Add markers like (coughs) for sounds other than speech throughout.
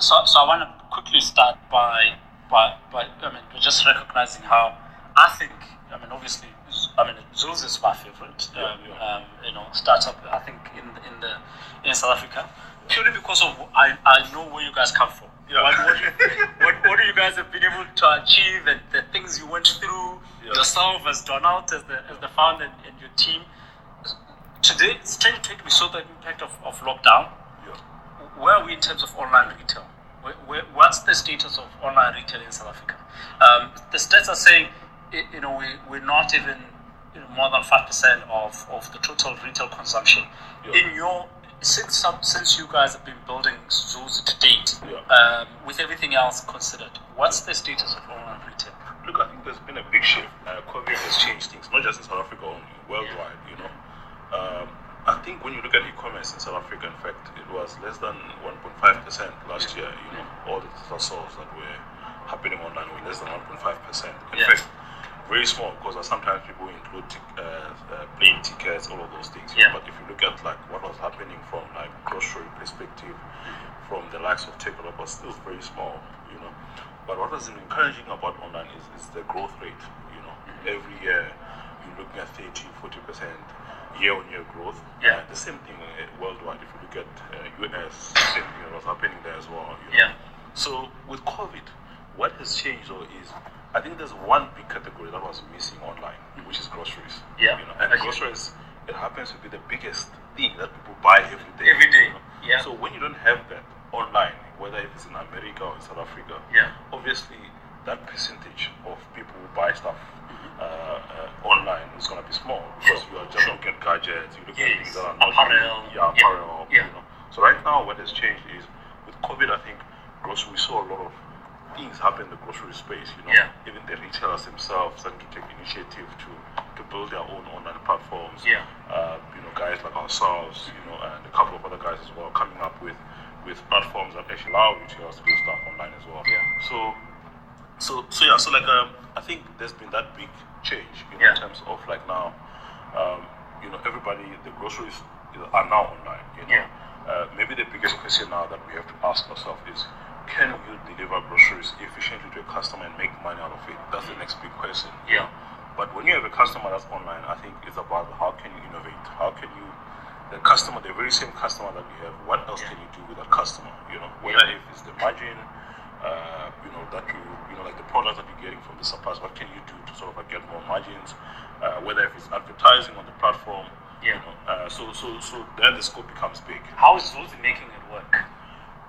so, so I want to quickly start by, by, by, I mean, just recognizing how I think, I mean, obviously, I mean, Zulzi is my favorite, um, um, you know, startup, I think, in, in the, in South Africa, purely because of, I, I know where you guys come from. Yeah. What, what, you, what, what you guys have been able to achieve and the things you went through Yeah. yourself as Donald, as the, as the founder and, and your team. Today, it's 2020, we saw the impact of, of lockdown Yeah. Where are we in terms of online retail? Where, where, what's the status of online retail in South Africa? Um, the stats are saying, you know, we, we're not even you know, more than five percent of, of the total retail consumption. Yeah. In your since some, since you guys have been building Zulzi to date, Yeah. um, with everything else considered, what's the status of online retail? Look, I think there's been a big shift. Uh, COVID has changed things, not just in South Africa only, worldwide. You know, um, I think when you look at e-commerce in South Africa, in fact, it was less than 1.5 percent last year. You know, all the total sales that were happening online were less than 1.5 percent. In fact, very small because sometimes people include tic- uh, uh, plane tickets, all of those things. Yeah. But if you look at like what was happening from like grocery perspective, from the likes of Takealot, was still very small. You know, but what was encouraging about online is, is the growth rate. You know, every year you're looking at 30, 40 percent year-on-year growth. Yeah. Uh, the same thing uh, worldwide. If you look at uh, US, same thing was happening there as well. You know? Yeah. So with COVID, what has changed though is I think there's one big category that was missing online, which is groceries. Yeah. You know, and groceries it happens to be the biggest thing that people buy every day. Every day, you know. yeah. So when you don't have that online, whether if it's in America or in South Africa, Yeah. obviously that percentage of people who buy stuff uh, uh, online is going to be small because Sure. you are just Sure. looking at gadgets, you're looking at things that are not Apparel. yeah, Yeah. apparel, Yeah. you know. So right now, what has changed is with COVID, I think grocery we saw a lot of things happen in the grocery space. You know, Yeah. even the retailers themselves starting to take initiative to to build their own online platforms. Yeah. Uh, you know, guys like ourselves, you know, and a couple of other guys as well, coming up with with platforms that actually allow retailers to do stuff online as well. Yeah. So so so yeah, so like um, I think there's been that big change you know, Yeah. in terms of like now, um, you know, everybody the groceries are now online. You know, Yeah. uh, maybe the biggest question now that we have to ask ourselves is, can you deliver groceries efficiently to a customer and make money out of it? That's the next big question. Yeah. know. But when you have a customer that's online, I think it's about how can you innovate? How can you the customer, the very same customer that you have, what else can you do with that customer? You know, whether if it's the margin, uh, you know, that you, you know, like the products that you're getting from the suppliers, what can you do to sort of like get more margins? Uh, whether if it's advertising on the platform, you Yeah. know, uh, so so so then the scope becomes big. How is Zulzi making it work?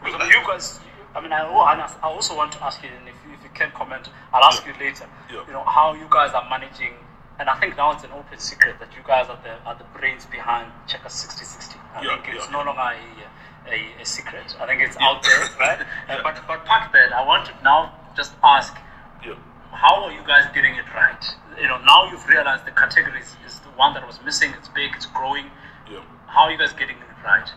Because I mean, you guys, I mean, I, I also want to ask you, and if you, if you can comment, I'll ask you later. Yeah. You know how you guys are managing, and I think now it's an open secret that you guys are the are the brains behind Checker Sixty60. I Yeah, think it's yeah. no longer a, a, a secret. I think it's out there, (laughs) right? Uh, but but park that. I want to now just ask, Yeah. how are you guys getting it right? You know, now you've realized the category is, is the one that was missing. It's big. It's growing. Yeah. How are you guys getting it right?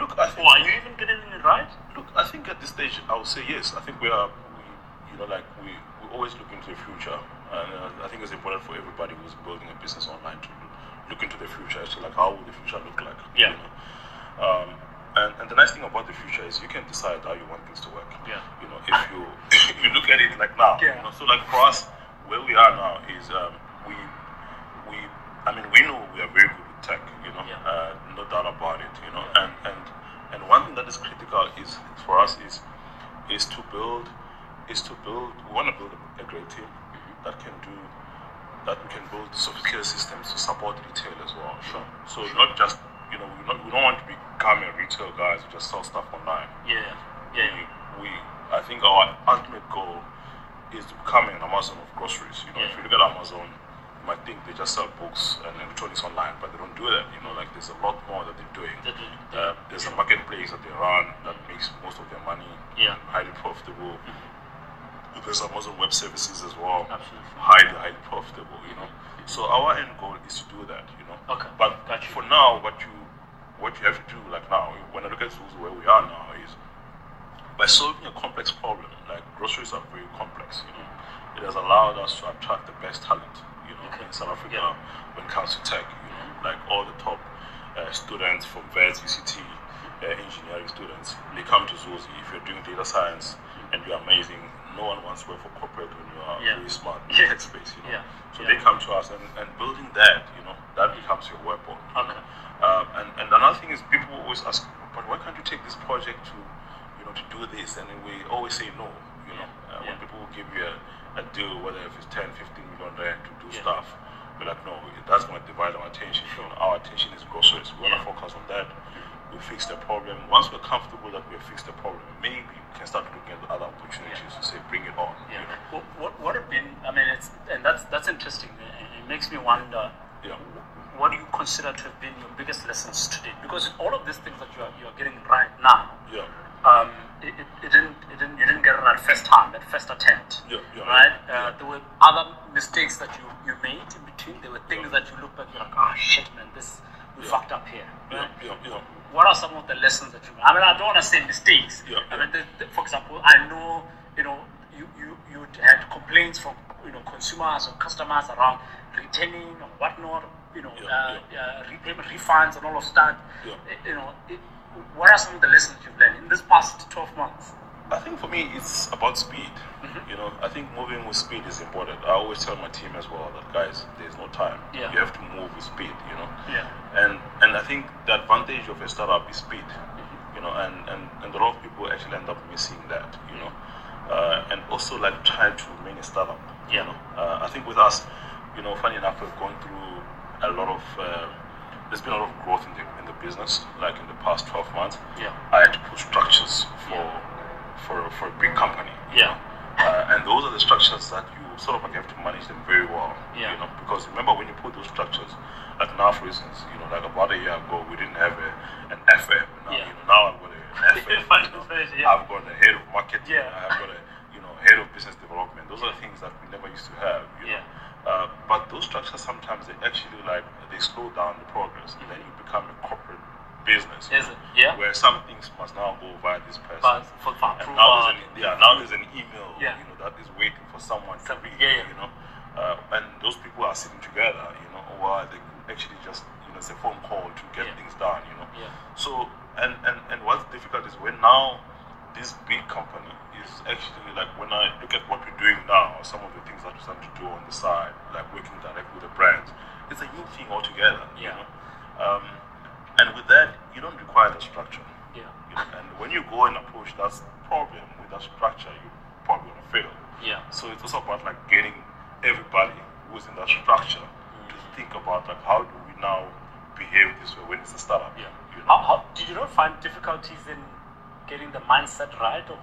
Look, I think Or are you even getting it right? Look, I think at this stage, I would say yes. I think we are, we, you know, like we, we always look into the future, and uh, I think it's important for everybody who's building a business online to look into the future as to like how will the future look like. Yeah. You know? um, and, and the nice thing about the future is you can decide how you want things to work. Yeah. You know, if you (coughs) if you look at it like now, Yeah. you know, so like for us, where we are now is um, we we I mean we know we are very good with tech. You know, Yeah. uh, no doubt about it. You know, and and and one thing that is critical is for us is is to build is to build. We want to build a, a great team that can do that. We can build sophisticated systems to support retail as well. Sure. So not just you know we not we don't want to become a retail guys who just sell stuff online. Yeah. We, we I think our ultimate goal is to become an Amazon of groceries. You know, if you look at Amazon, you might think they just sell books and electronics online, but they don't do that. You know, like there's a lot more that they're doing. That they- Uh, there's a marketplace that they run that makes most of their money Yeah. highly profitable. There's Amazon Web Services as well, Absolutely. highly, highly profitable. You know, so our end goal is to do that. You know, Okay. but Gotcha. for now, what you what you have to do, like now, when I look at Zulzi where we are now, is by solving a complex problem. Like groceries are very complex. You know, it has allowed us to attract the best talent. You know, Okay. in South Africa Yeah. when it comes to tech. You know, like all the top uh, students from Wits, UCT, uh, engineering students, they come to Zulzi. If you're doing data science and you're amazing, no one wants to work for corporate when you are Yeah. really smart in Yeah. tech space. You know? Yeah. So Yeah. they come to us, and, and building that, you know, that becomes your weapon. you Okay. know. Um, and, and another thing is people always ask, but why can't you take this project to, you know, to do this? And then we always say no. You know, uh, when people give you a, a deal, whether if it's 10, 15 million rand to do stuff, we're like, no, that's going to divide our attention. You know, our attention is groceries. We want to focus on that. We fix the problem. Once we're comfortable that we have fixed the problem, maybe we can start looking at other opportunities to say, bring it on. Yeah. You know? What, what, what have been, I mean, it's, and that's, that's interesting. It, it makes me wonder, Yeah. what do you consider to have been your biggest lessons today? Because all of these things that you are, you are getting right now, Yeah. um, it, it, it didn't, it didn't, you didn't get it at first time, at first attempt. Yeah, yeah, right? yeah. Uh, there were other mistakes that you, you made in between. There were things that you look back, you're like, ah, shit, man, this, we Yeah. fucked up here. Yeah, Right? yeah, yeah. What are some of the lessons that you? I mean, I don't want to say mistakes. Yeah, I mean, the, the, for example, I know you know you you you had complaints from you know consumers or customers around returning or whatnot. You know, Yeah, uh, Uh, repayment refunds and all of that. Yeah. You know, it, what are some of the lessons you've learned in this past twelve months? I think for me, it's about speed. Mm-hmm. You know, I think moving with speed is important. I always tell my team as well that guys, there's no time. Yeah. You have to move with speed. You know. Yeah. And and I think the advantage of a startup is speed. Mm-hmm. You know, and, and, and a lot of people actually end up missing that. You know, uh, and also like trying to remain a startup. Yeah. You know, uh, I think with us, you know, funny enough, we've gone through a lot of. Uh, there's been a lot of growth in the in the business, like in the past 12 months. Yeah. I had to put structures for Yeah. For for a big company. Yeah. Uh, and those are the structures that you sort of like have to manage them very well. Yeah. You know, because remember when you put those structures, like now for instance, you know, like about a year ago we didn't have a, an FM. Now, Yeah. you know, now I've got an (laughs) FM. you know. Yeah. I've got a head of marketing. Yeah. I've got a you know head of business development. Those are things that we never used to have. You Yeah. know. Uh, but those structures sometimes they actually like they slow down the progress, and then you become a corporate business. Is it? Yeah. Where some things must now go via this person. But for, for approval. now there's an, yeah, now there's an email, Yeah. you know, that is waiting for someone to read, yeah, yeah. you know, uh, and those people are sitting together, you know, or they could actually just, you know, it's a phone call to get Yeah. things done, you know. Yeah. So, and, and, and what's difficult is when now this big company is actually like when I look at what we're doing now, some of the things that we're starting to do on the side, like working directly with the brands, it's a new thing altogether, you Yeah. know. Um, and with that, you don't require the structure. Yeah. You know, and when you go and approach that problem with that structure, you probably gonna fail. Yeah. So it's also about like getting everybody who's in that structure to mm. think about like how do we now behave this way when it's a startup. Yeah. You know? How, how did you not find difficulties in getting the mindset right of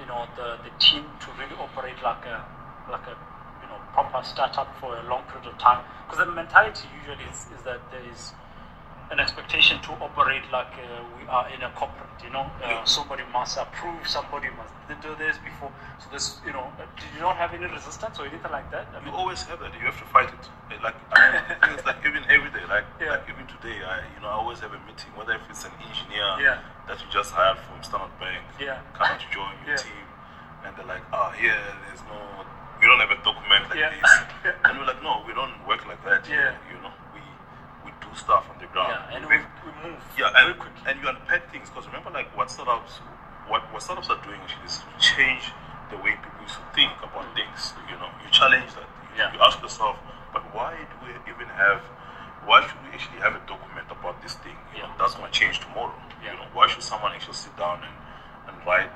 you know the, the team to really operate like a like a you know proper startup for a long period of time? Because the mentality usually is, is that there is to operate like uh, we are in a corporate. You know, uh, somebody must approve, somebody must do this before. So this, you know, uh, did you not have any resistance or anything like that? I You always have that. You have to fight it. Eh, Like I mean, (laughs) things like even every day, like Yeah. like even today, I you know I always have a meeting, whether if it's an engineer Yeah. that you just hired from Standard Bank, Yeah. coming to join your (laughs) Yeah. team, and they're like, oh yeah, there's no, we don't have a document like Yeah. this, (laughs) and we're like, no, we don't work like that. Yeah. You know, we we do stuff on the ground. yeah, and We we, move yeah, very and, quickly. and you unpack things because remember, like what startups, what what startups are doing actually is to change the way people used to think about mm. things. You know, you challenge that. You, Yeah. you ask yourself, but why do we even have? Why should we actually have a document about this thing? You know, Yeah. that's going to change tomorrow. Yeah. You know, why should someone actually sit down and, and write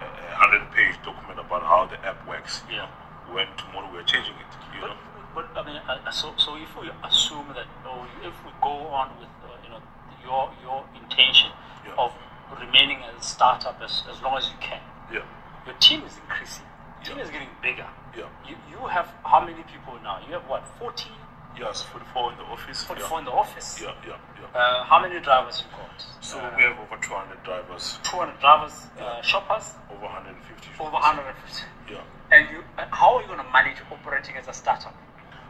a, a hundred-page document about how the app works? You Yeah. know, when tomorrow we're changing it. You But, know. But I mean, uh, so so if we assume that, or if we go on with uh, you know your your intention Yeah. of remaining as a startup as, as long as you can, Yeah. your team is increasing. Your team Yeah. is getting bigger. Yeah. You you have how many people now? You have what 40, Yes. Forty-four in the office. 44 yeah. in the office. Yeah. Yeah. Yeah. Uh, how many drivers you got? So uh, we have over 200 drivers, 200 drivers, uh, shoppers, over 150. over 150. Yeah. And you, uh, how are you going to manage operating as a startup?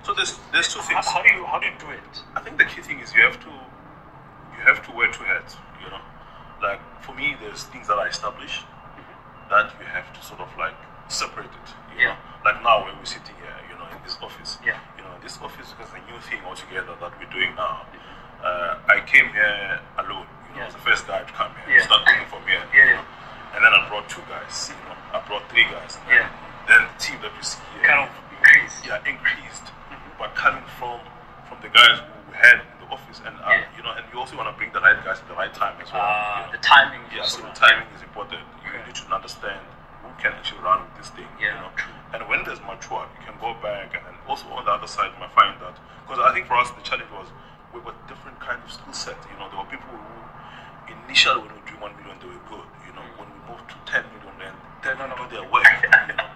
So there's there's two things. how do you how do you do it? I think the key thing is you have to you have to wear two hats. You know, like for me, there's things that I establish that you have to sort of like separate it. You Yeah. Know? Like now when we're sitting here, you know, in this office. Yeah. You know, this office is a new thing altogether that we're doing now. Uh, I came here alone. You know, I was the first guy to come here, Yeah. start working from here. Yeah, you know. And then I brought two guys. You know, I brought three guys. And then, Yeah. then the team that you see here, Kind of increase. yeah, increased, but coming from from the guys who we had in the office, and uh, Yeah. you know, and you also want to bring the right guys at the right time as well. you Uh, know. the timing. Yeah, is so the timing is important. You Okay. need to understand who can actually run with this thing. Yeah, You know? true. And when there's mature, you can go back and also on the other side you might find that because I think for us the challenge was we were different kind of skill set. You know, there were people who initially when we were doing one million they were good. You know, when we moved to ten million then they No, no, don't no. do their work. you know.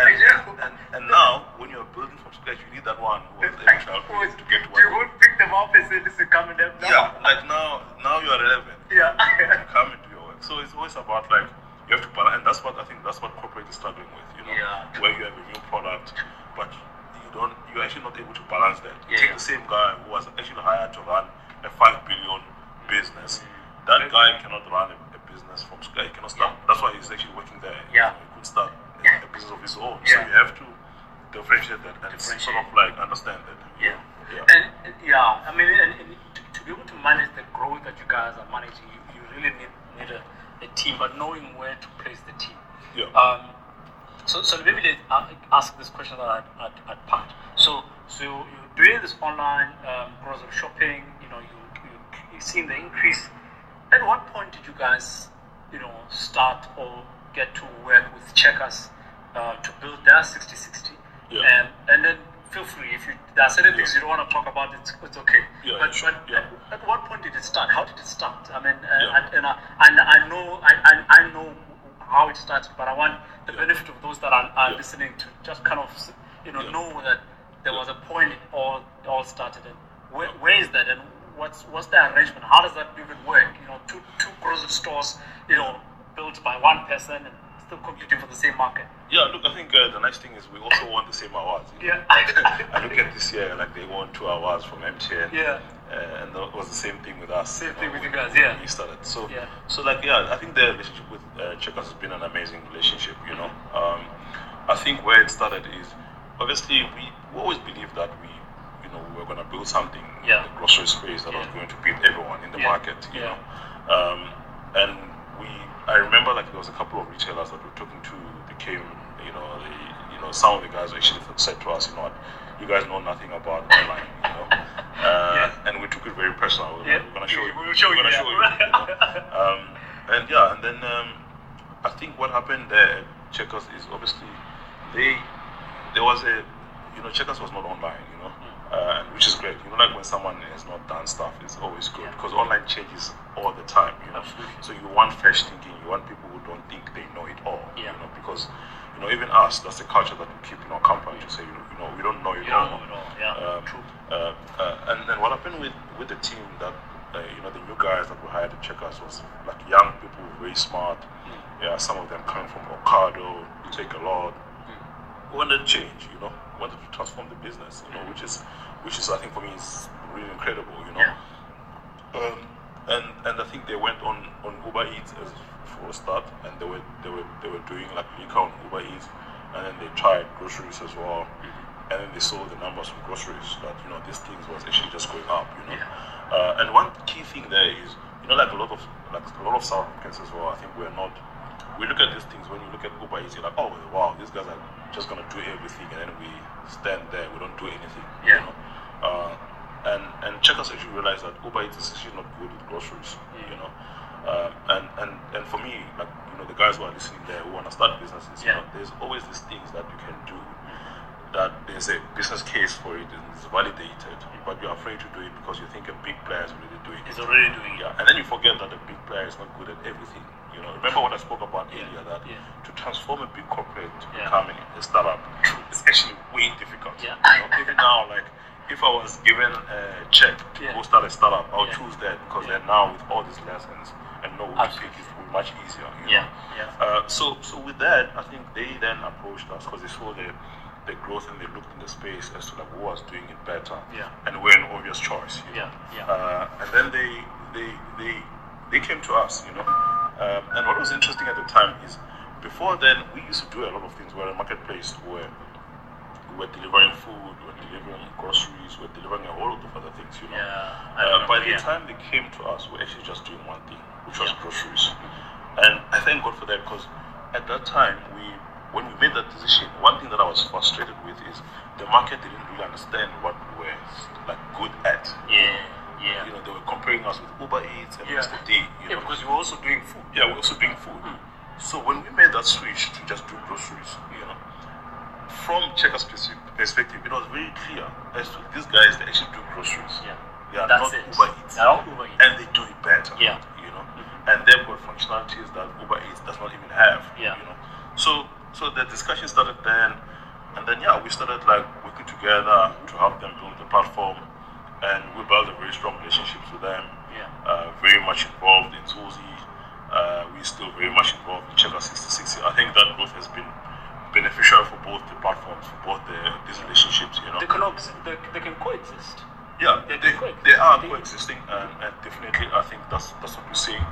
And, and, and now when you're building from scratch you need that one who was able to get to You would pick them up and say, "This is coming up." now." yeah, like now now you are relevant Yeah. come into your work. So it's always about like you have to balance, and that's what I think that's what corporate is struggling with. You know, Yeah. where you have a new product, but you don't, you're actually not able to balance that. Yeah. take the same guy who was actually hired to run a five billion business. That guy cannot run a, a business from scratch. He cannot start. Yeah. That's why he's actually working there. Yeah. You know, he could start a, a business of his own. So Yeah. you have to differentiate that and sort Differentiate. of like understand that. Yeah. Yeah. And and, yeah, I mean, and, and to, to be able to manage the growth that you guys are managing, you, you really need, need a, a team, but knowing where to place the team. Yeah. Um, so, so maybe let's uh, ask this question at, at, at part. So, so you're doing this online um, grocery shopping. You know, you you you've seen the increase. At what point did you guys, you know, start or get to work with Checkers uh, to build their Sixty60? Yeah. And and then feel free if you there are certain things you don't want to talk about. It's, it's okay. Yeah, but Yeah. at, at what point did it start? How did it start? I mean, uh, Yeah. and, and, I, and I know I, I, I know how it started, but I want the Yeah. benefit of those that are, are Yeah. listening to just kind of you know Yeah. know that there Yeah. was a point it all it all started. And where, where is that? And what's arrangement? How does that even work? You know, two two grocery stores, you know, built by one person and still competing for the same market. Yeah, look, I think uh, the nice thing is we also want the same awards. Yeah. (laughs) I look at this year, like they won two awards from MTN. Yeah. Uh, and that was the same thing with us. Same thing with when- you guys, yeah. We started. So, Yeah. so like, yeah, I think the relationship with uh, Checkers has been an amazing relationship, you know. Um, I think where it started is, obviously, we, always believed that we, you know, we were going to build something Yeah. in the grocery space that was going to beat everyone in the Yeah. market, you Yeah. know. Um, and we, I remember like there was a couple of retailers that we were talking to. They came, you know, they, you know, some of the guys actually said to us, you know what, you guys know nothing about online, you know. (laughs) Uh, Yeah. And we took it very personal. We're, Yeah. we're gonna show you. We'll show we're you, yeah. show you. you know. um, and yeah, and then um, I think what happened there, Checkers, is obviously they there was a you know Checkers was not online, you know, uh, which is great. You know, like when someone has not done stuff, it's always good Yeah. because online changes all the time. You know, Absolutely. so you want fresh thinking. You want people who don't think they know it all. Yeah. You know, because you know even us, that's the culture that we keep in our company to say you know, you know we don't know it You all. don't know it all, yeah, Um, true. uh, uh, and then what happened with with the team that uh, you know the new guys that we hired at Checkers was like young people, very smart. Yeah, some of them coming from Ocado, Takealot. We wanted to change, you know, wanted to transform the business, you know, which is which is I think for me is really incredible, you know. Yeah. Um, and and I think they went on on Uber Eats as for a start, and they were they were they were doing like Liquor on Uber Eats, and then they tried groceries as well, Mm-hmm. and then they saw the numbers from groceries that you know these things was actually just going up, you know. Yeah. Uh, and one key thing there is you know like a lot of like a lot of South Africans as well. I think we're not. We look at these things when you look at Uber Eats, you're like, oh wow, these guys are just gonna do everything, and then we stand there, we don't do anything, Yeah. you know. Uh, and and checkers actually realize that Uber Eats is actually not good with groceries, you know. Uh, and and and for me, like you know, the guys who are listening there who want to start businesses, you Yeah. know, there's always these things that you can do that there's a business case for it and it's validated, but you're afraid to do it because you think a big player is already doing it. He's already doing it. Yeah, and then you forget that a big player is not good at everything. You know, remember what I spoke about Yeah, earlier that yeah. to transform a big corporate to become a startup is actually way difficult. Yeah. You know, even now, like if I was given a check to go start a startup, I'll choose that because then now with all these lessons and know who to pick Absolutely. it be much easier. Yeah, know? yeah. Uh, so so with that, I think they then approached us because they saw the the growth and they looked in the space as to like who was doing it better. Yeah. And we're an obvious choice. you know. Yeah, yeah. Uh, and then they they they they came to us, you know. Um, and what was interesting at the time is before then we used to do a lot of things. We were a marketplace where we were delivering food, we were delivering groceries, we were delivering a whole lot of other things, you know. Yeah, Uh, by the yeah. time they came to us, we were actually just doing one thing, which was Yeah. groceries. And I thank God for that because at that time, we when we made that decision, one thing that I was frustrated with is the market didn't really understand what we were like good at. Yeah, yeah. You know, they were comparing us with Uber Eats and Yeah. Mr. D. You Yeah, know, because you were also doing food. yeah, we're also doing food. Hmm. So when we made that switch to just do groceries, you know, from Checkers perspective, it was very clear as to these guys they actually do groceries. Yeah. They are That's not it. Uber Eats. They're not Uber Eats. And they do it better. Yeah. You know. Mm-hmm. And they've got functionalities that Uber Eats does not even have. Yeah. You know. So so the discussion started then and then yeah, we started like working together to help them build the platform and we built a very strong relationship with them. Yeah. Uh, very much involved in Zulzi. Uh, we're still very much involved in Checker 66. I think that growth has been beneficial for both the platforms, for both the, these relationships, you know. They can, ex- they, they can coexist. Yeah, They they, coexist. they are coexisting, and, and definitely, I think that's that's what we're seeing.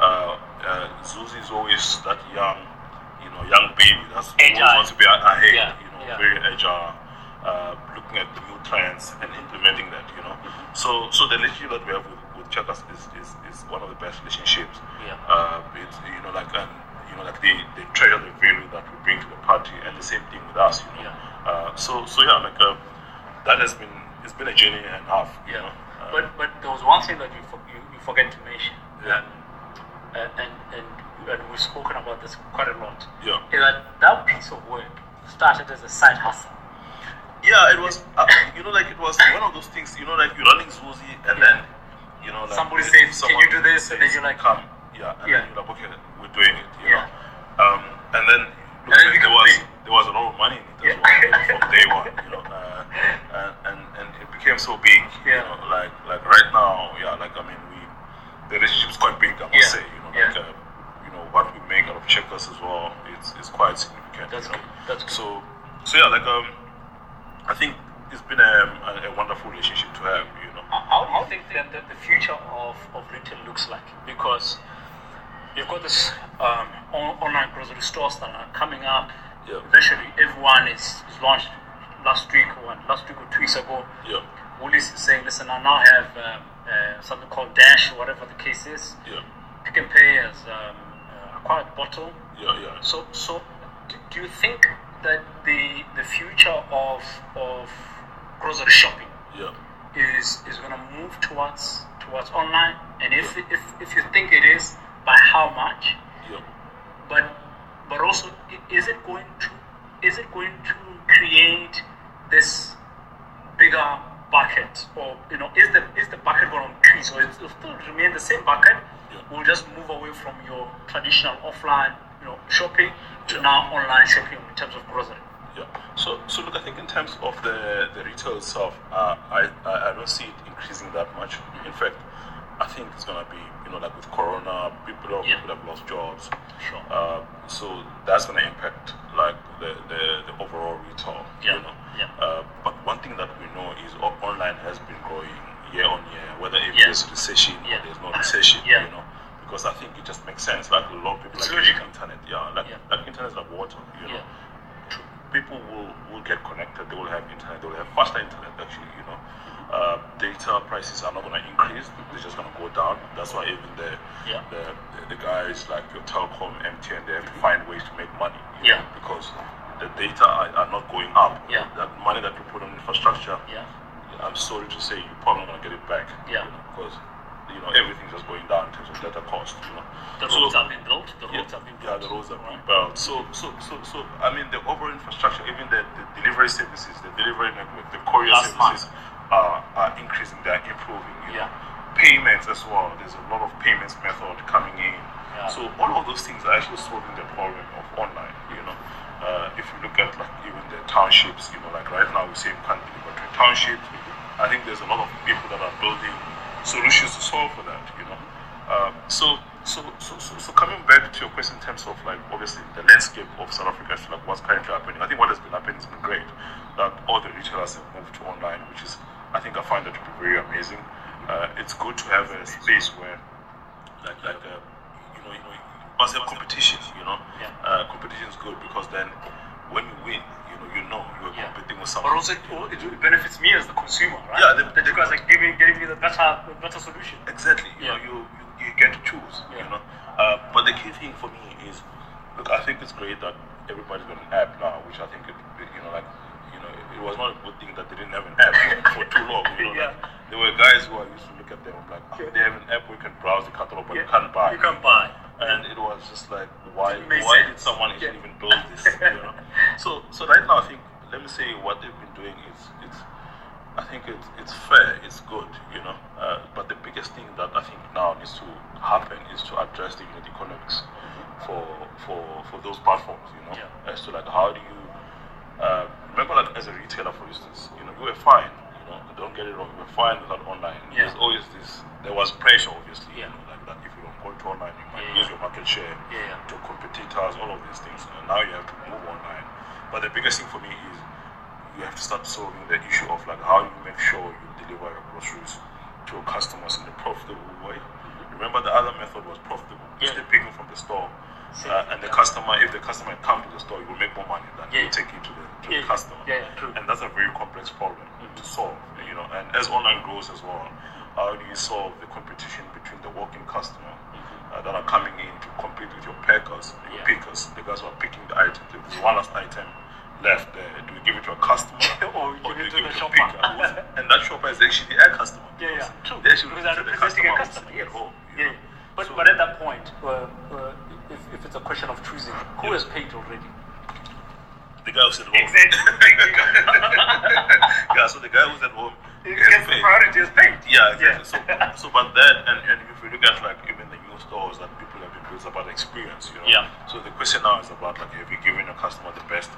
Uh, uh, Zulzi is always that young, you know, young baby that's always Agile. wants to be ahead, Yeah, you know, yeah. very agile, uh, looking at the new trends and implementing that, you know. So, so the relationship that we have with, with Checkers is, is, is one of the best relationships. Yeah. Uh, it's you know like and you know like they, they treasure the value that we bring to the party, and the same thing with us, you know. Yeah. Uh, so so yeah, like uh, that has been it's been a journey and a half. You know? Uh, but but there was one thing that you for, you, you forget to mention. Yeah. Um, and, and, and and we've spoken about this quite a lot. Yeah. Is that that piece of work started as a side hustle. Yeah, it was. Uh, you know, like it was one of those things. You know, like you're running Zulzi, and Yeah. then you know, like Somebody says, "Can you do this?" And then you're like, "Come." Yeah, and Yeah. then you're like, "Okay, we're doing it." You Yeah. know, um, and then look, And then there was pay. there was a lot of money in it as well from day one. You know, uh, and, and and it became so big. You Yeah. know, like like right now, yeah, like I mean, we the relationship's quite big. I must say, you know, Yeah. like uh, you what we make out of checkers as well. It's it's quite significant. That's you know? good. That's good. So so yeah, like um. I think it's been a, a, a wonderful relationship to have, you know. How, do you think that the, the future of, of retail looks like? Because you've got this um, on, online grocery stores that are coming up. Yeah. Eventually, everyone is, is launched last week or last week or two weeks ago. Yeah, Woolies is saying, listen, I now have um, uh, something called Dash, or whatever the case is. yeah, Pick n Pay as um, acquired Bottle. yeah, yeah. So, so do, you think that the the future of of grocery shopping Yeah, is is going to move towards towards online? And if if if you think it is, by how much? yeah, But but also, is it going to is it going to create this bigger bucket, or you know, is the is the bucket going to increase, or it will still remain the same bucket? We'll just move away from your traditional offline, you know, shopping to Yeah. now online shopping in terms of grocery. yeah. So, so look, I think in terms of the, the retail itself, uh, I, I, don't see it increasing that much. In fact, I think it's going to be, you know, like with Corona, people, have- Yeah. people have lost jobs. Sure. Uh, so that's going to impact like the, the, the overall retail, Yeah, you know. yeah. Uh, but one thing that we know is online has been growing year on year, whether if Yeah. there's recession Yeah. or there's no recession, Yeah. you know. Because I think it just makes sense. Like a lot of people It's like logical. internet, yeah, like like internet is like water, you know. People will, will get connected. They will have internet. They will have faster internet. Actually, you know, uh, data prices are not going to increase. They're just going to go down. That's why even the, Yeah. the the the guys like your telecom, MTN, they have to find ways to make money. you Yeah. know, because the data are, are not going up. Yeah. That money that you put on infrastructure, Yeah. I'm sorry to say, you're probably not to get it back. Yeah. You know, because you know everything's just going down in terms of data cost. You know. The So- roads have been built. The yeah, roads have been built. yeah, the roads are being Right. built. So, so, so, so, I mean, the overall infrastructure, even the, the delivery services, the delivery network, the courier Last services are, are increasing, they're improving. You Yeah. know. Payments as well. There's a lot of payments method coming in. Yeah. So all of those things are actually solving the problem of online. You know, uh, if you look at like even the townships, you know, like right now we say we can't deliver to a township. I think there's a lot of people that are building solutions to solve for that. You know, so so so so so coming back to your question in terms of like obviously the landscape of South Africa, like what's currently happening. I think what has been happening has been great. That all the retailers have moved to online, which is I think I find that to be very amazing. Uh, it's good to have a space where like like uh, you know you know must have competition. You know, Yeah. uh, competition is good because then when you win, you know you're Yeah. competing with some. But also, it, it benefits me as the consumer, right? Yeah, the- you guys are giving, getting me the better, the better solution. Exactly. You Yeah. know, you, you, you get to choose. Yeah. You know, uh, but the key thing for me is, look, I think it's great that everybody's got an app now, which I think it, you know, like, you know, it was not a good thing that they didn't have an app for too long. You know, (laughs) Yeah. like, there were guys who I used to look at them like, "Ah, they have an app where you can browse the catalog, but you can't buy. You can buy. And it was just like why why did someone Yeah. even build this you know so so right now i think let me say what they've been doing is it's i think it's it's fair it's good you know uh, but the biggest thing that i think now needs to happen is to address the unit economics for for for those platforms you know Yeah. as to like how do you uh, remember like as a retailer for instance you know you were fine you know don't get it wrong you were fine without online Yeah. there's always this there was pressure obviously Yeah. you know, like that if you don't go online you might Yeah. lose your market share Yeah. to competitors all of these things and now you have to move online but the biggest thing for me is you have to start solving the issue of like how you make sure you deliver your groceries to your customers in a profitable way remember the other method was profitable Yeah. it's the picking from the store uh, and the yeah. customer if the customer come to the store you will make more money than Yeah. you take it to the to Yeah. the customer Yeah, true. and that's a very complex problem to solve you know and as online grows as well how do you solve the competition between the walking customer uh, that are coming in to compete with your packers your Yeah. pickers the guys who are picking the items if there's one last item left there do you give it to a customer (laughs) Or you or give do it to the a shopper. picker and that shopper is actually a customer Yeah, yeah, true. they actually Because represent the customer customer, yes. at home Yeah, yeah. But, So- but at that point, uh, uh, if, if it's a question of choosing, who has paid already? the guy who's at home Exactly. (laughs) yeah so the guy who's at home It gets the priority is paid. Yeah, exactly. So, so but that, and, and if you look at like even the stores that people have been built about experience, you know. Yeah. So the question now is about like, have you given your customer the best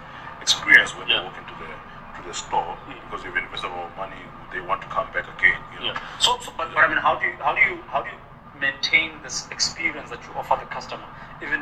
experience when Yeah. they walk into the to the store Mm. because you've invested a lot of money, they want to come back again. You know. Yeah. So, so but, but I mean, how do you how do you how do you maintain this experience that you offer the customer, even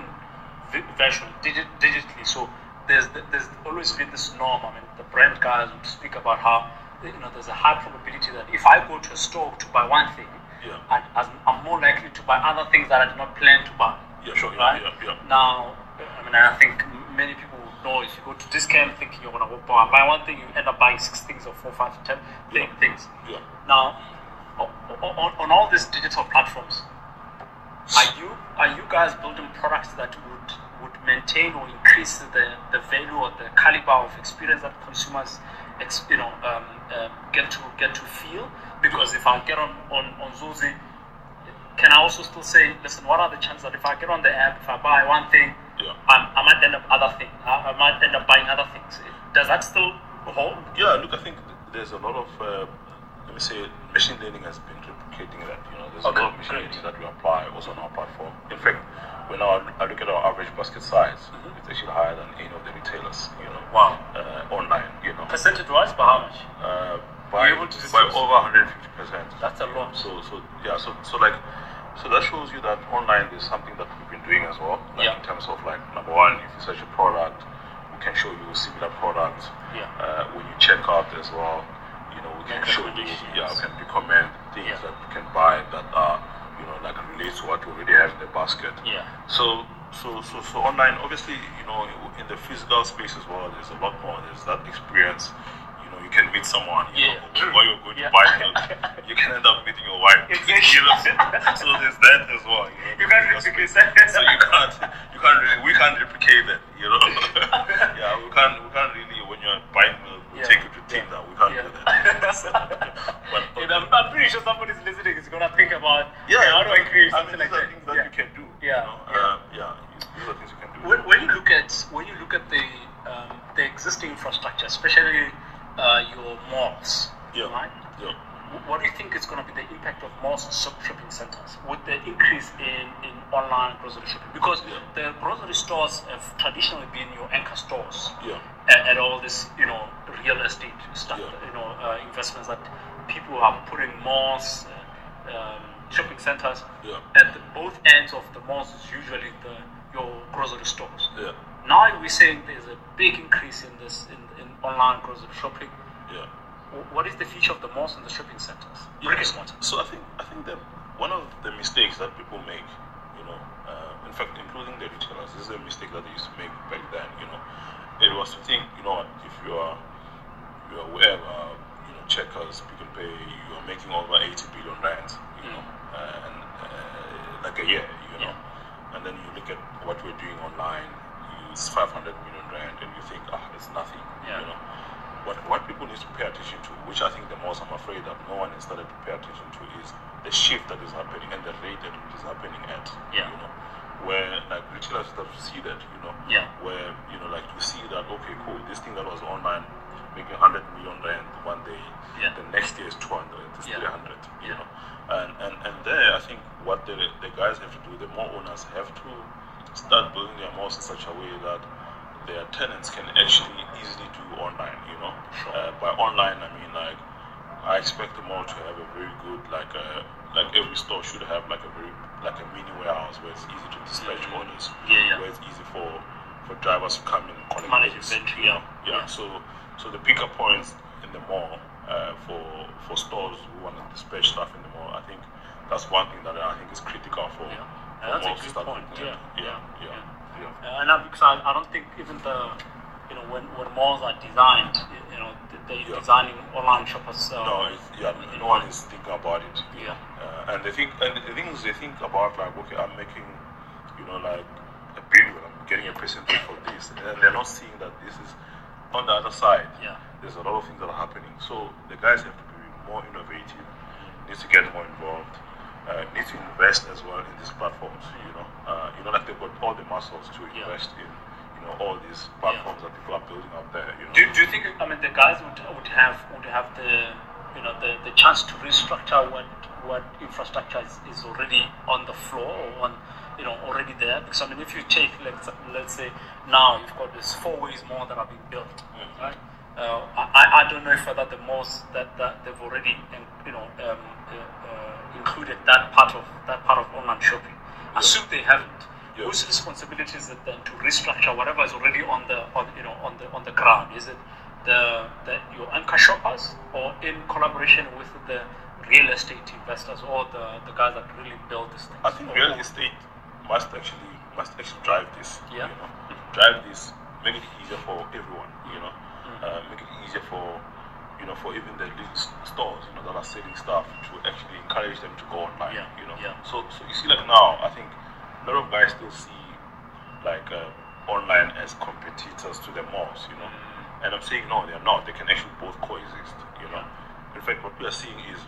vi- virtually, digi- digitally? So there's there's always been this norm. I mean, the brand guys would speak about how you know there's a high probability that if I go to a store to buy one thing, Yeah. I, I'm- I'm more likely to buy other things that I did not plan to buy. Yeah, sure. Yeah, right? yeah, yeah. Now, I mean, I think many people know if you go to discount thinking you're gonna go buy, one thing, you end up buying six things or four, five, ten Yeah. things. Yeah. Now, on, on all these digital platforms, are you are you guys building products that would would maintain or increase the, the value or the caliber of experience that consumers ex, you know um, um, get to get to feel? Because if I get on on on Zulzi, can I also still say, listen, what are the chances that if I get on the app, if I buy one thing, Yeah. I'm, I might end up other thing. I, I might end up buying other things. Does that still hold? Yeah, look, I think there's a lot of, uh, let me say, machine learning has been replicating that. You know, there's Okay, a lot of machine great. learning that we apply also on our platform. In fact, when I, I look at our average basket size, it's actually higher than any of the retailers. You know, Wow. uh, online. You know, Percentage wise, by how much? uh, by, you able to by over 150 percent. That's a lot. So, so yeah, so so like, so that shows you that online is something that we've been doing as well. Like Yeah. In terms of like number one, if you search a product, we can show you similar products. Yeah. Uh, when you check out as well, you know, we can Make show you, yeah, we can recommend things Yeah. that you can buy that are, you know, like relates to what you already have in the basket. Yeah. So, so, so, so online, obviously, you know, in the physical space as well, there's a lot more. There's that experience. You can meet someone. You Yeah, know, while you're going Yeah. to buy milk, you can end up meeting your wife. Exactly. You know, so there's that as well. You, know, You can't replicate that. So you can't, you can't really, we can't replicate that. You know, (laughs) yeah, we can't, we can't really. When you're buying milk, we Yeah. take you to Tinder. We can't do that. So, but, And (laughs) I'm, I'm pretty sure somebody's listening is gonna think about yeah, "Hey, how do I create I something mean, like that? things that you can do. Yeah, You know? yeah. Uh, yeah. These are things you can do. When, when you look at when you look at the um, the existing infrastructure, especially uh, your malls, Yeah. right? Yeah. What do you think is going to be the impact of shop- shopping centers with the increase in, in online grocery shopping? Because Yeah. the grocery stores have traditionally been your anchor stores Yeah. and, and all this, you know, real estate stuff, Yeah. you know, uh, investments that people are putting malls, uh, um, shopping centers. Yeah. At the, both ends of the malls is usually the your grocery stores. Yeah. Now we're saying there's a big increase in this in, in online grocery shopping. Yeah. What is the future of the malls and the shopping centers? And mortar. So I think I think that one of the mistakes that people make, you know, uh, in fact, including the retailers, this is a mistake that they used to make back then. You know, it was to think, you know, what, if you are you are aware, uh, you know, checkers, Pick n Pay, you are making over 80 billion rands, you know, and uh, like a year, you know. And then you look at what we're doing online, it's 500 million rand, and you think, ah, it's nothing, Yeah. you know. What, what people need to pay attention to, which I think the most I'm afraid that no one has started to pay attention to, is the shift that is happening and the rate at which is happening at. Yeah. You know, where like retailers start to see that, you know, Yeah. where you know, like you see that okay, cool, this thing that was online making 100 million rand one day, Yeah. the next year is 200, it's Yeah. 300, you Yeah. know, and and and there, I think what the the guys have to do, the mall owners have to start building their malls in such a way that their tenants can actually easily do online, you know. Sure. Uh, by online, I mean like I expect the mall to have a very good like uh, like every store should have like a very like a mini warehouse where it's easy to dispatch Mhm. orders, Yeah, yeah. where it's easy for for drivers to come in and collect Manage inventory, yeah. yeah. Yeah. So so the pickup points in the mall uh, for for stores who want to dispatch stuff in the mall, I think that's one thing that I think is critical for. Yeah. That's a good point. Yeah, yeah, yeah, yeah, yeah. And I, because I, I don't think even the, you know, when, when malls are designed, you know, they're Yeah. designing online shoppers. Uh, No, yeah, no one is thinking about it. Yeah. Uh, and they think, and the things they think about like, okay, I'm making, you know, like a billion, I'm getting a percentage for this, and they're not seeing that this is on the other side. Yeah. There's a lot of things that are happening. So the guys have to be more innovative, Needs to get more involved, uh, need to invest as well in these platforms. You know, uh, you know, like they've got all the muscles to Yeah. invest in, you know, all these platforms that people are building out there. You know. Do, do you think I mean the guys would would have would have the you know the, the chance to restructure what what infrastructure is, is already on the floor or on you know already there? Because I mean if you take let's let's say now you've got these Fourways Mall that are being built, Mhm. right? Uh, I, I don't know if whether the most that, that they've already you know um, uh, included that part of that part of online shopping. Yeah. Assume they haven't. Yeah. Whose responsibility is it then to restructure whatever is already on the on, you know on the on the ground? Is it the, the your anchor shoppers or in collaboration with the real estate investors or the, the guys that really build this thing? I think real estate must actually must actually drive this. Yeah. You know, drive this, make it easier for everyone. You know, Mm. uh, make it easier for you know for even the little stores you know that are selling stuff to actually encourage them to go online. Yeah, You know, yeah. so so you see like now I think a lot of guys still see like uh, online as competitors to the malls. You know, Mm. and I'm saying no, they are not. They can actually both coexist. You know, in fact, what we are seeing is,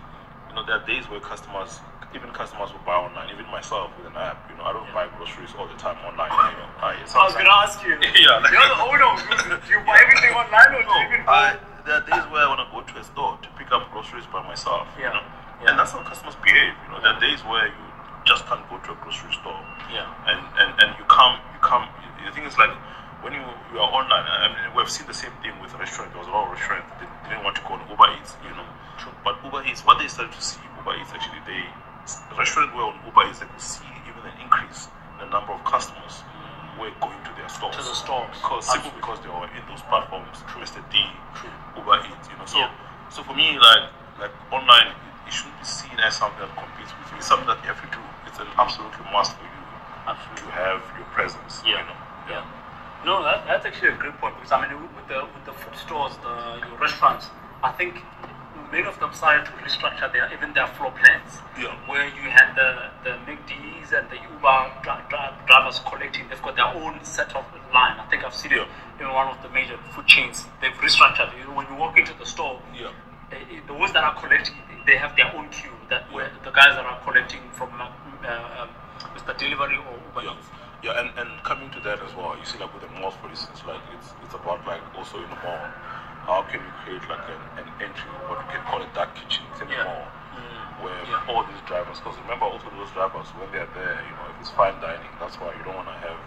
you know, there are days where customers, even customers will buy online. Even myself with an app, you know, I don't Yeah. buy groceries all the time online. You (laughs) know, I, I was going to ask you. (laughs) Yeah, like- you're the owner. Do you buy everything online or do you even no, I, there are days where I want to go to a store to pick up groceries by myself. Yeah, You know? yeah. And that's how customers behave. You know, there are days where you just can't go to a grocery store. Yeah. And and, and you come you come. The thing is like when you, you are online. I mean, we've seen the same thing with restaurants. There was a lot of restaurants that didn't want to go on Uber Eats. You know, True. but Uber Eats, what they started to see Uber Eats actually, they restaurants were on Uber Eats. They could see even an increase in the number of customers were going to their stores. To the stores. because simply because they were in those platforms, Mr. D, True. Uber Eats, you know. So, Yeah. so for me, like, like online, it, shouldn't be seen as something that competes with you. It's something that you have to do. It's an absolutely must for you Absolutely. to have your presence. Yeah. You know. Yeah. No, that, that's actually a great point because I mean, with the with the food stores, the your restaurants, I think many of them started to restructure their even their floor plans. Yeah. Where you had the the McD's and the Uber dri- dri- drivers collecting, they've got their own set of line. I think I've seen it in one of the major food chains. They've restructured. You know, when you walk into the store, Yeah. eh, eh, the ones that are collecting, they have their own queue. That where the guys that are collecting from uh, uh, um, Mr. Delivery or Uber Yeah. Yeah, and, and coming to that as well, you see like with the malls for instance, like it's it's about like also in the mall, how can you create like an, an entry, what we can call a dark kitchen within Yeah. the mall, Mm. where Yeah. all these drivers, because remember also those drivers when they're there, you know, if it's fine dining, that's why you don't want to have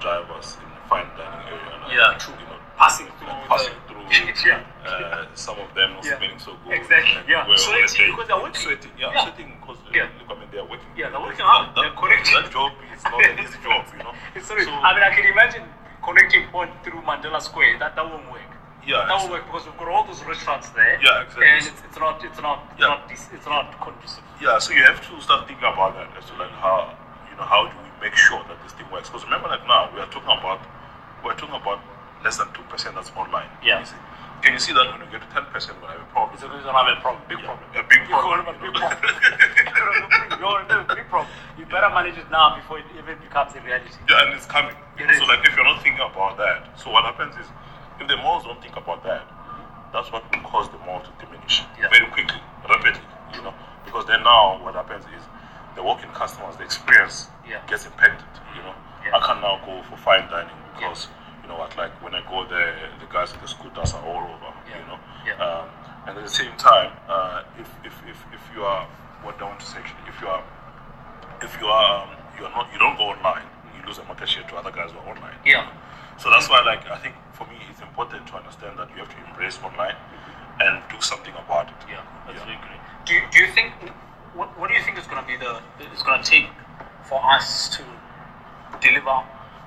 drivers in the fine dining area. Like, Yeah, true. You know, Passing through passing the- (laughs) through. Yeah. Uh, some of them not Yeah. smelling so good. Exactly, and yeah. we're on a Sweating day- because they're working. Sweating, yeah, Yeah. sweating because Yeah. look, I mean they're working. Yeah, they're working That- hard. That, They're collecting. That job is not an easy job, you know. It's (laughs) sorry. So- I mean, I can imagine connecting point through Mandela Square. That that won't work. Yeah, that won't work because we've got all those restaurants there. Yeah, exactly. And it's, it's not it's not it's Yeah. not dis- it's not conducive. Yeah, so you have to start thinking about that as to like how you know how do we make sure that this thing works? Because remember, like now we are talking about we're talking about less than two percent that's online. Yeah. You see? can you see that when you get to ten percent, we have a problem? It's a reason I have a problem, big Yeah, problem. a big You're problem, gonna have a big problem. (laughs) You're have a big problem. You better manage it now before it even becomes a reality. Yeah, and it's coming. It so is. like if you're not thinking about that, so what happens is if the malls don't think about that, that's what will cause the mall to diminish Yeah. very quickly, rapidly, you know. Because then now what happens is the walk-in customers, the experience Yeah. gets impacted, you know. Yeah. I can now go for fine dining because you know what, like when I go there, the guys at the scooters are all over, you know. Um, and at the same time, uh, if, if, if, if you are what I want to say actually, if you are if you are um, you are not you don't go online, you lose a market share to other guys who are online. Yeah. So that's why like I think for me it's important to understand that you have to embrace online and do something about it. Yeah, that's Yeah. great. Do you, do you think what, what do you think is going to be the it's going to take for us to deliver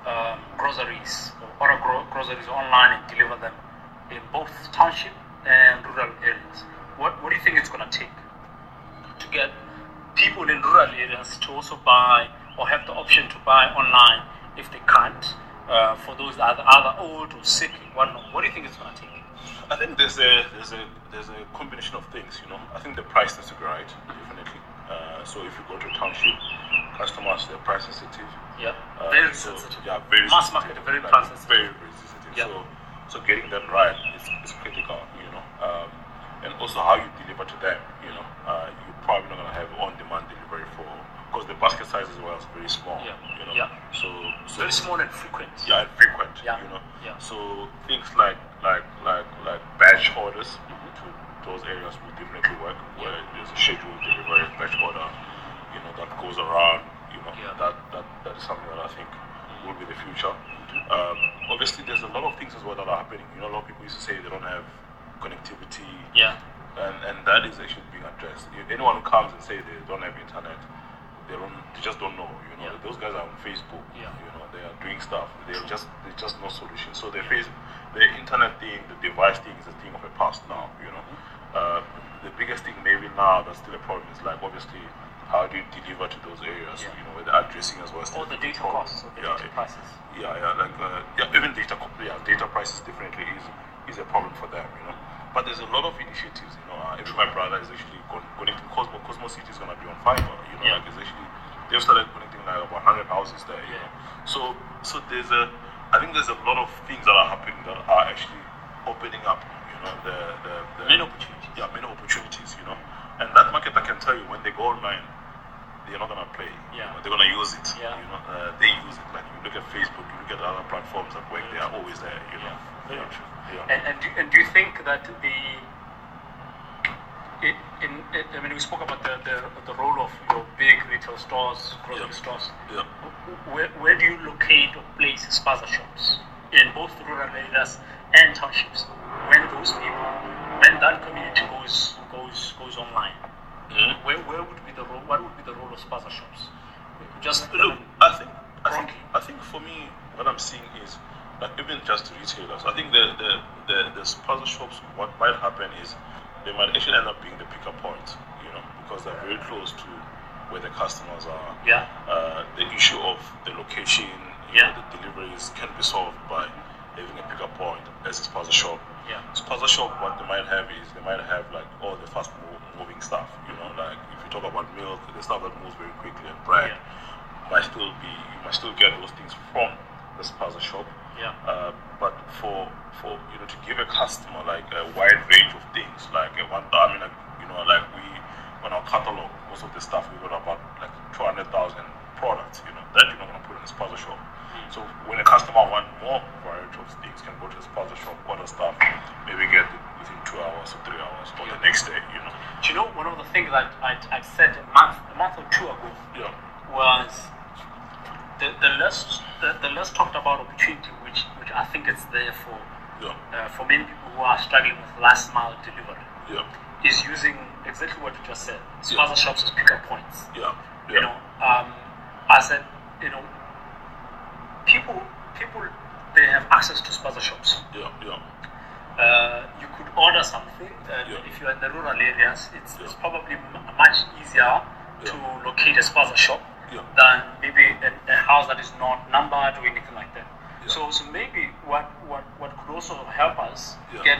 um, groceries or order gro- groceries online and deliver them in both township and rural areas? What what do you think it's going to take to get people in rural areas to also buy or have the option to buy online if they can't? Uh, for those that are either old or sick, whatnot, what do you think it's going to take? I think there's a there's a there's a combination of things, you know. I think the price needs to be right, definitely. Uh, so if you go to a township, customers they're price sensitive. Yeah, Uh, very so, sensitive. Yeah, very Mass market, very Like, price sensitive. Very, very sensitive. Yeah. So, so getting that right is, is critical, you know. Um, and also how you deliver to them, you know. Uh, you're probably not gonna have on-demand delivery because the basket size as well is very small. Yeah. You know. Yeah. So, so very small and frequent. yeah, and frequent. Yeah. You know. Yeah. So things like like like like batch orders Mm-hmm. to those areas will definitely work. Where there's a scheduled delivery batch order, you know, that goes around. You know, Yeah. that that that is something that I think will be the future. Um, obviously, there's a lot of things as well that are happening. You know, a lot of people used to say they don't have connectivity. Yeah. And, and that is actually being addressed. If anyone who comes and say they don't have internet, they don't, they just don't know. You know, Yeah. those guys are on Facebook. Yeah. You know, they are doing stuff. They're just, there's just no solution. So the face, the internet thing, the device thing is a thing of the past now. You know, uh, the biggest thing maybe now that's still a problem is like obviously how do you deliver to those areas? Yeah. You know, where the addressing as well. Or the data problem. costs or the yeah, data prices. yeah, yeah, like uh, yeah, even data, yeah, data prices definitely is is a problem for them, you know. But there's a lot of initiatives, you know. Uh, even my brother is actually con- connecting Cosmo. Cosmo City is gonna be on fiber, you know. Yeah. Like it's actually they've started connecting like about 100 houses there, you know. So so there's a, I think there's a lot of things that are happening that are actually opening up, you know, the the, the Many opportunities. yeah, many opportunities, you know. And that market, I can tell you, when they go online, they're not gonna play. you know, they're gonna use it. Yeah. You know, uh, they use it. Like you look at Facebook, you look at other platforms that work, they are always there. You know. Yeah. Yeah. And, and, do, and do you think that the it, in, it, I mean, we spoke about the, the, the role of your big retail stores, grocery Yeah. stores. yeah. Where, where do you locate or place spaza shops in both rural areas and townships? When those people, when that community goes goes goes online, Mhm. where, where would be the role? What would be the role of spaza shops? Just Look, I think, I think, I think for me, what I'm seeing is like even just retailers. I think the the the, the spaza shops. What might happen is they might actually end up being the pickup point. You know, because they're very close to where the customers are. yeah, uh, the issue of the location, you Yeah. know, the deliveries can be solved by having a pickup point as a spaza shop. yeah, Spaza shop, what they might have is they might have like all the fast move, moving stuff. You know, like if you talk about milk, the stuff that moves very quickly and bread might still be you might still get those things from the spaza shop. yeah, Uh, but for for you know to give a customer like a wide range of things, like a one, I mean, like, you know, like we on our catalog, most of the stuff we got about like two hundred thousand products. You know, that you're not gonna put in a spaza shop. So when a customer want more variety of things, can go to the spaza shop, order stuff, maybe get it within two hours or three hours or the next day. You know. Do you know one of the things that I, I said a month a month or two ago Yeah. was the, the less the, the less talked about opportunity which which I think is there for Yeah. uh, for many people who are struggling with last mile delivery Yeah. is using exactly what you just said. Shops as pickup points. Yeah. Yeah. You know, um, I said, you know, people people they have access to spaza shops. Yeah. Yeah. Uh, you could order something. Uh, Yeah. If you're in the rural areas, it's, it's probably m- much easier to locate a spaza shop Yeah. than maybe a, a house that is not numbered or anything like that. Yeah. So, so maybe what, what, what could also help us Yeah. get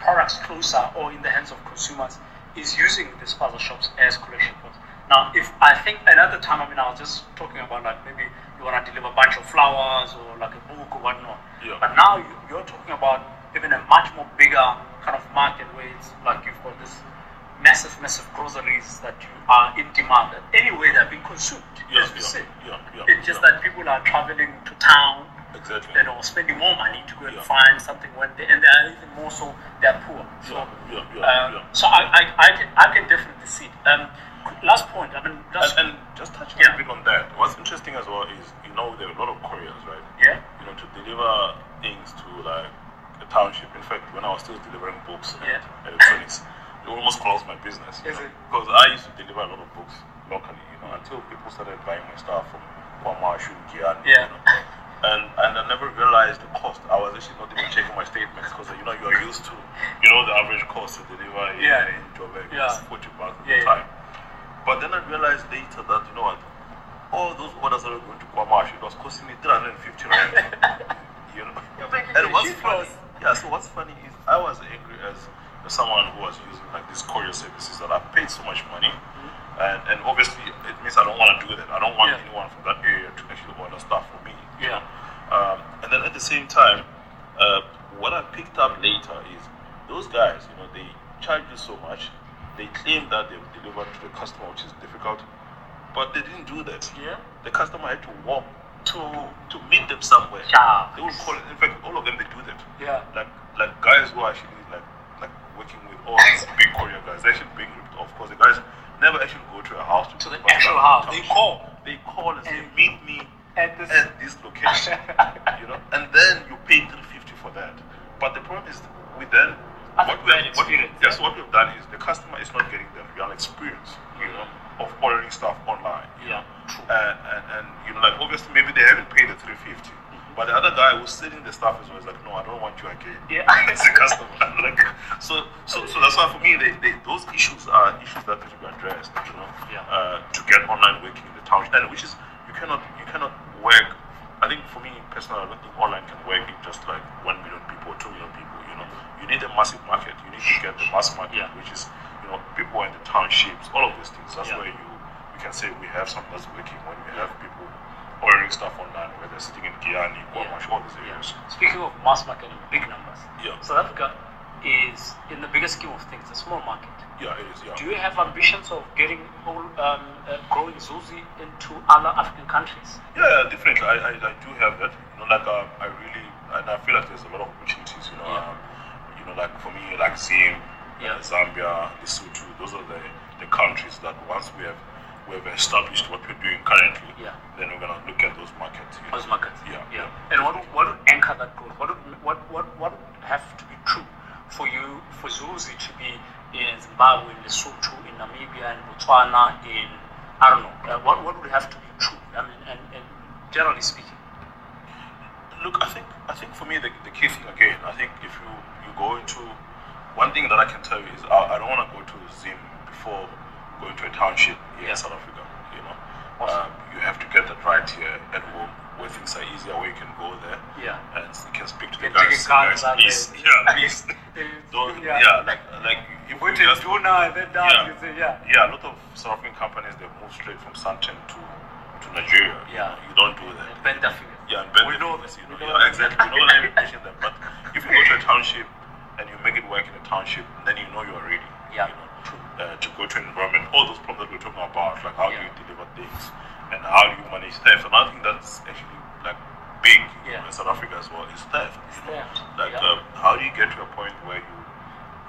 products closer or in the hands of consumers is using these spaza shops as collection points. Now, if I think another time, I mean, I was just talking about like maybe you want to deliver a bunch of flowers or like a book or whatnot. Yeah. But now you, you're talking about even a much more bigger kind of market where it's like you've got this massive, massive groceries that you are in demand. And anyway, they're being consumed, Yeah, as we yeah, say. yeah, yeah, it's just yeah. that people are traveling to town Exactly. you know, spending more money to go and find something when they, and they are even more so they're poor. So, Yeah, yeah, yeah, um, so I, I, I, can, I can definitely see it. Um, last point, I mean, And, and just touching Yeah. a bit on that, what's interesting as well is, you know, there are a lot of couriers, right? yeah, You know, to deliver things to like a township. In fact, when I was still delivering books and Yeah. electronics, it almost closed my business. you Is know, it? Because I used to deliver a lot of books locally, you know, until people started buying my stuff from Kwamashu, Giyani, Yeah. you know. And, and I never realized the cost. I was actually not even checking my statements because you know you are used to, you know, the average cost to deliver in, Yeah. in Joburg Yeah. is 40 bucks at Yeah, the yeah. time. But then I realized later that, you know what, all those orders that were going to Kwamash, it was costing me 350 rand. you know? You're making And a what's shit funny, loss. yeah, so what's funny is I was angry as, as someone who was using like these courier services that I paid so much money. And, and obviously, it means I don't want to do that. I don't want Yeah. anyone from that area to actually order stuff for me. you Yeah. know? Um, and then at the same time, uh, what I picked up later is those guys, you know, they charge you so much. They claim that they've delivered to the customer, which is difficult, but they didn't do that. yeah, The customer to to to meet them somewhere. Yeah. They would call. In fact, all of them they do that. yeah, Like like guys who are actually like like working with all these big courier guys, they're actually being ripped off because the guys never actually go to a house To the actual house. They call. They call and say, meet me at this, at this location. (laughs) you know, and then you pay three fifty for that. But the problem is we then what we have, what, yes, what we've done is the customer is not getting the real experience, you know, of ordering stuff online. Yeah, know. And, and, and you know, like obviously maybe they haven't paid the three fifty. But the other guy who's selling the stuff is always like, no, I don't want you again. Yeah. (laughs) it's a customer. (laughs) like, so, so, so that's why for me, they, they, those issues are issues that need to be addressed. You know, Yeah. uh, to get online working in the town, and which is you cannot you cannot work. I think for me personally, I don't think online can work in just like one million people or two million people. You know, you need a massive market. You need to get the mass market, Yeah. which is you know people in the townships, all of these things. That's Yeah. where you can say we have something that's working when we have people ordering stuff online, whether they're sitting in Giyani, Guamash, all these yeah. Speaking of mass market and big numbers, Yeah. South Africa is, in the bigger scheme of things, a small market. Yeah, it is. Yeah. Do you have ambitions of getting all, um, uh, growing Zulzi into other African countries? Yeah, yeah, definitely. I, I, I do have that. You know, like um, I really, and I feel like there's a lot of opportunities. You know, Yeah. um, you know, like for me, like Zim, Yeah. uh, Zambia, Lesotho, those are the, the countries that once we have we have established what we're doing currently, Yeah. then we're gonna look at those markets. you know. Those markets. Yeah, yeah. yeah. And what would, what would anchor that growth? What would, what what what would have to be true for you for Zulzi to be in Zimbabwe, in Lesotho, in Namibia, in Botswana, in I don't know. Uh, what what would have to be true? I mean, and, and generally speaking. Look, I think I think for me the, the key thing again, I think if you you go into one thing that I can tell you is I, I don't want to go to Zim before going to a township here in South Africa. You know, Awesome. um, you have to get that right here at home, where things are easier, where you can go there Yeah. and you can speak to the guys. ticket say, cards guys, please, yeah, (laughs) please. (laughs) Don't, yeah. yeah. like like if we to just, Duna and then down. Yeah. You say, yeah. yeah, a lot of South African companies they move straight from Sandton to to Nigeria. Yeah. you don't do that. Better figure. Yeah, and better We know business, you know. we know yeah, that. exactly. You know I'm pushing them. But if you go to a township and you make it work in a township, then you know you're ready. Yeah, You know. Uh, to go to an environment, all those problems that we're talking about, like how do you deliver things and how do you manage theft. And I think that's actually like big Yeah. in South Africa as well is theft. You know? Theft, Like yeah. um, how do you get to a point where you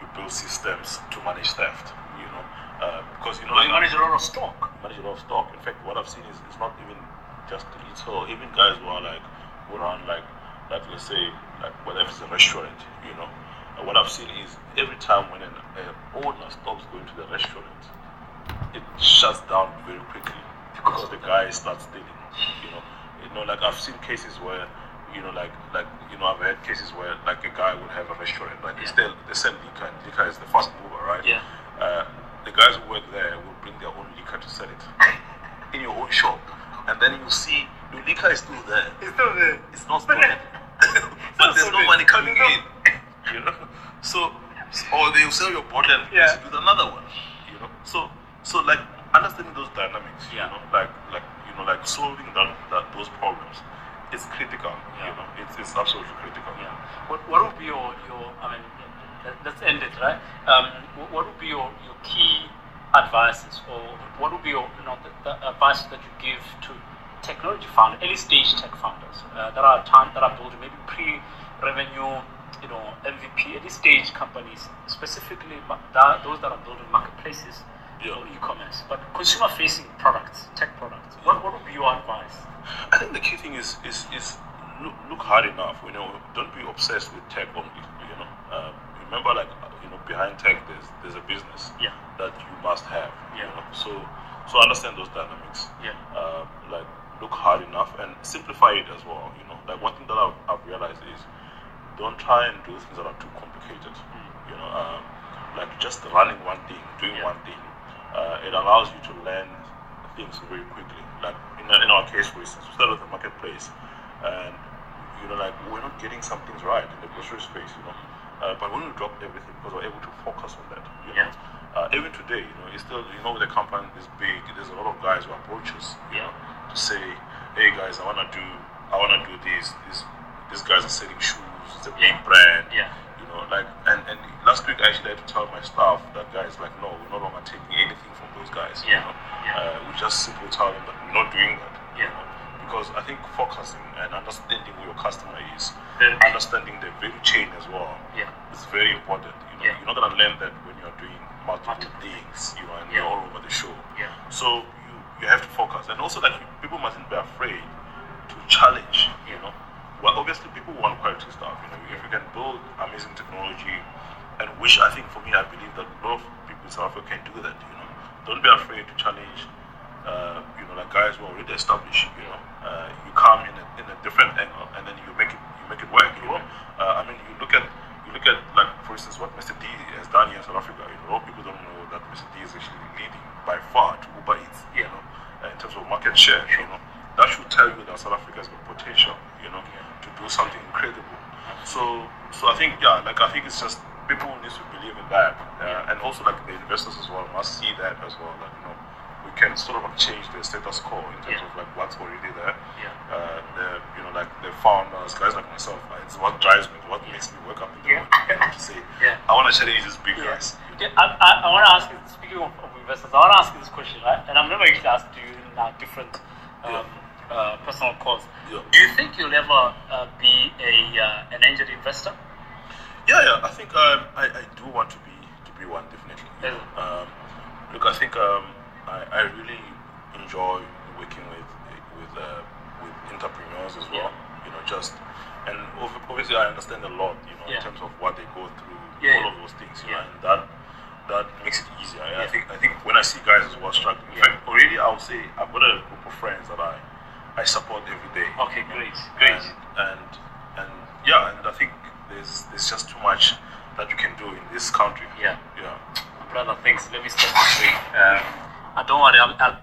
you build systems to manage theft? You know, uh, because you know Well, you manage a lot of stock. manage a lot of stock. In fact, what I've seen is it's not even just retail. Even guys who are like who run like like let's say like whether it's a restaurant, you know. What I've seen is every time when an uh, owner stops going to the restaurant, it shuts down very quickly because the guy starts stealing. You know, you know, like I've seen cases where. You know, like, like you know, I've had cases where like a guy would have a restaurant, like they Yeah. sell, they sell liquor, and liquor is the fast mover, right? Yeah. uh, the guys who work there will bring their own liquor to sell it (laughs) in your own shop, and then you see the liquor is still there. It's still there. It's not stolen, (laughs) (laughs) but there's no money coming in. You know, (laughs) so they sell your bottle and Yeah. with another one. You know, so so like understanding those dynamics. Yeah. You know, like like you know like solving that, that those problems is critical. Yeah. You know, it's, it's absolutely critical. Yeah. What, what would be your, your I mean, let- let's end it, right? Um, what would be your, your key advices or what would be your, you know, the, the advice that you give to technology founders, early stage tech founders uh, that are time, that are building maybe pre-revenue, you know, MVP, early stage companies, specifically that, those that are building marketplaces Yeah. or e-commerce, but consumer-facing products, tech products. What, what would be your advice? I think the key thing is is is look, look hard enough. You know, don't be obsessed with tech only. You know, uh, remember like you know behind tech there's there's a business Yeah. that you must have. Yeah. You know, so so understand those dynamics. Yeah. Uh, like look hard enough and simplify it as well. You know, like one thing that I've, I've realized is don't try and do things that are too complicated. You know, um, like just running one thing, doing Yeah. one thing, uh, it allows you to learn things very quickly. Like in, in our case, for instance, we started with the marketplace, and you know, like we're not getting some things right in the grocery space. You know, uh, but when we dropped everything, because we're able to focus on that. You know? Yeah. Uh, even today, you know, it's still you know the company is big. There's a lot of guys who approach us. You Yeah. know, to say, hey guys, I wanna do, I wanna do this. This, these guys are selling shoes. It's a big Yeah. brand. Yeah. You know, like, and, and last week I actually had to tell my staff that guys, like, no, we're no longer taking anything from those guys. Yeah. You know? Yeah. Uh, we just simply tell them that we're not doing that. you Yeah. know? Because I think focusing and understanding who your customer is, Very- understanding the value chain as well, Yeah. is very important. You know, Yeah. you're not gonna learn that when you're doing multiple, Multiple things, you know, and Yeah. you're all over the show. Yeah. So you, you have to focus, and also like people mustn't be afraid to challenge. You know, well obviously people want quality stuff. You know, if you can build amazing technology, and which I think for me I believe that a lot of people in South Africa can do that. You know, don't be afraid to challenge. Uh, you know, like guys who are already established. You know, uh, you come in a, in a different angle, and then you make it you make it work. You know, uh, I mean, you look at you look at like for instance what Mr. D has done here in South Africa. You know, a lot of people don't know that Mr. D is actually leading by far to Uber Eats. You know, uh, in terms of market share. You know, that should tell you that South Africa has got potential. You know, to do something incredible. So, so I think yeah, like I think it's just people need to believe in that, uh, and also like the investors as well must see that as well. That you know, we can sort of like change the status quo in terms Yeah. of like what's already there. Yeah. Uh, the you know like the founders, guys like myself, it's what drives me, what makes me wake up in the Yeah. morning to say, Yeah. I want to challenge these big guys. Yeah, I, I, I want to ask you, speaking of, of investors, I want to ask you this question, right? And I've never actually asked you in uh, different um, uh, personal calls. Yeah. Do you think you'll ever uh, be a uh, an angel investor? Yeah, yeah. I think um, I, I do want to be to be one definitely. Yeah. Um, look, I think um, I, I really enjoy working with with uh, with entrepreneurs as well. You know, just and obviously I understand a lot. You know, Yeah. in terms of what they go through, Yeah, all yeah. of those things. You Yeah. know, and that that makes it easier. I think I think when I see guys as well struggling, in fact, already I would say I've got a group of friends that I I support every day. Okay, great, great. And, and and yeah, and I think there's there's just too much that you can do in this country. Yeah. Yeah. Brother, thanks. Let me stop this way. Um, I don't worry. I'll, I'll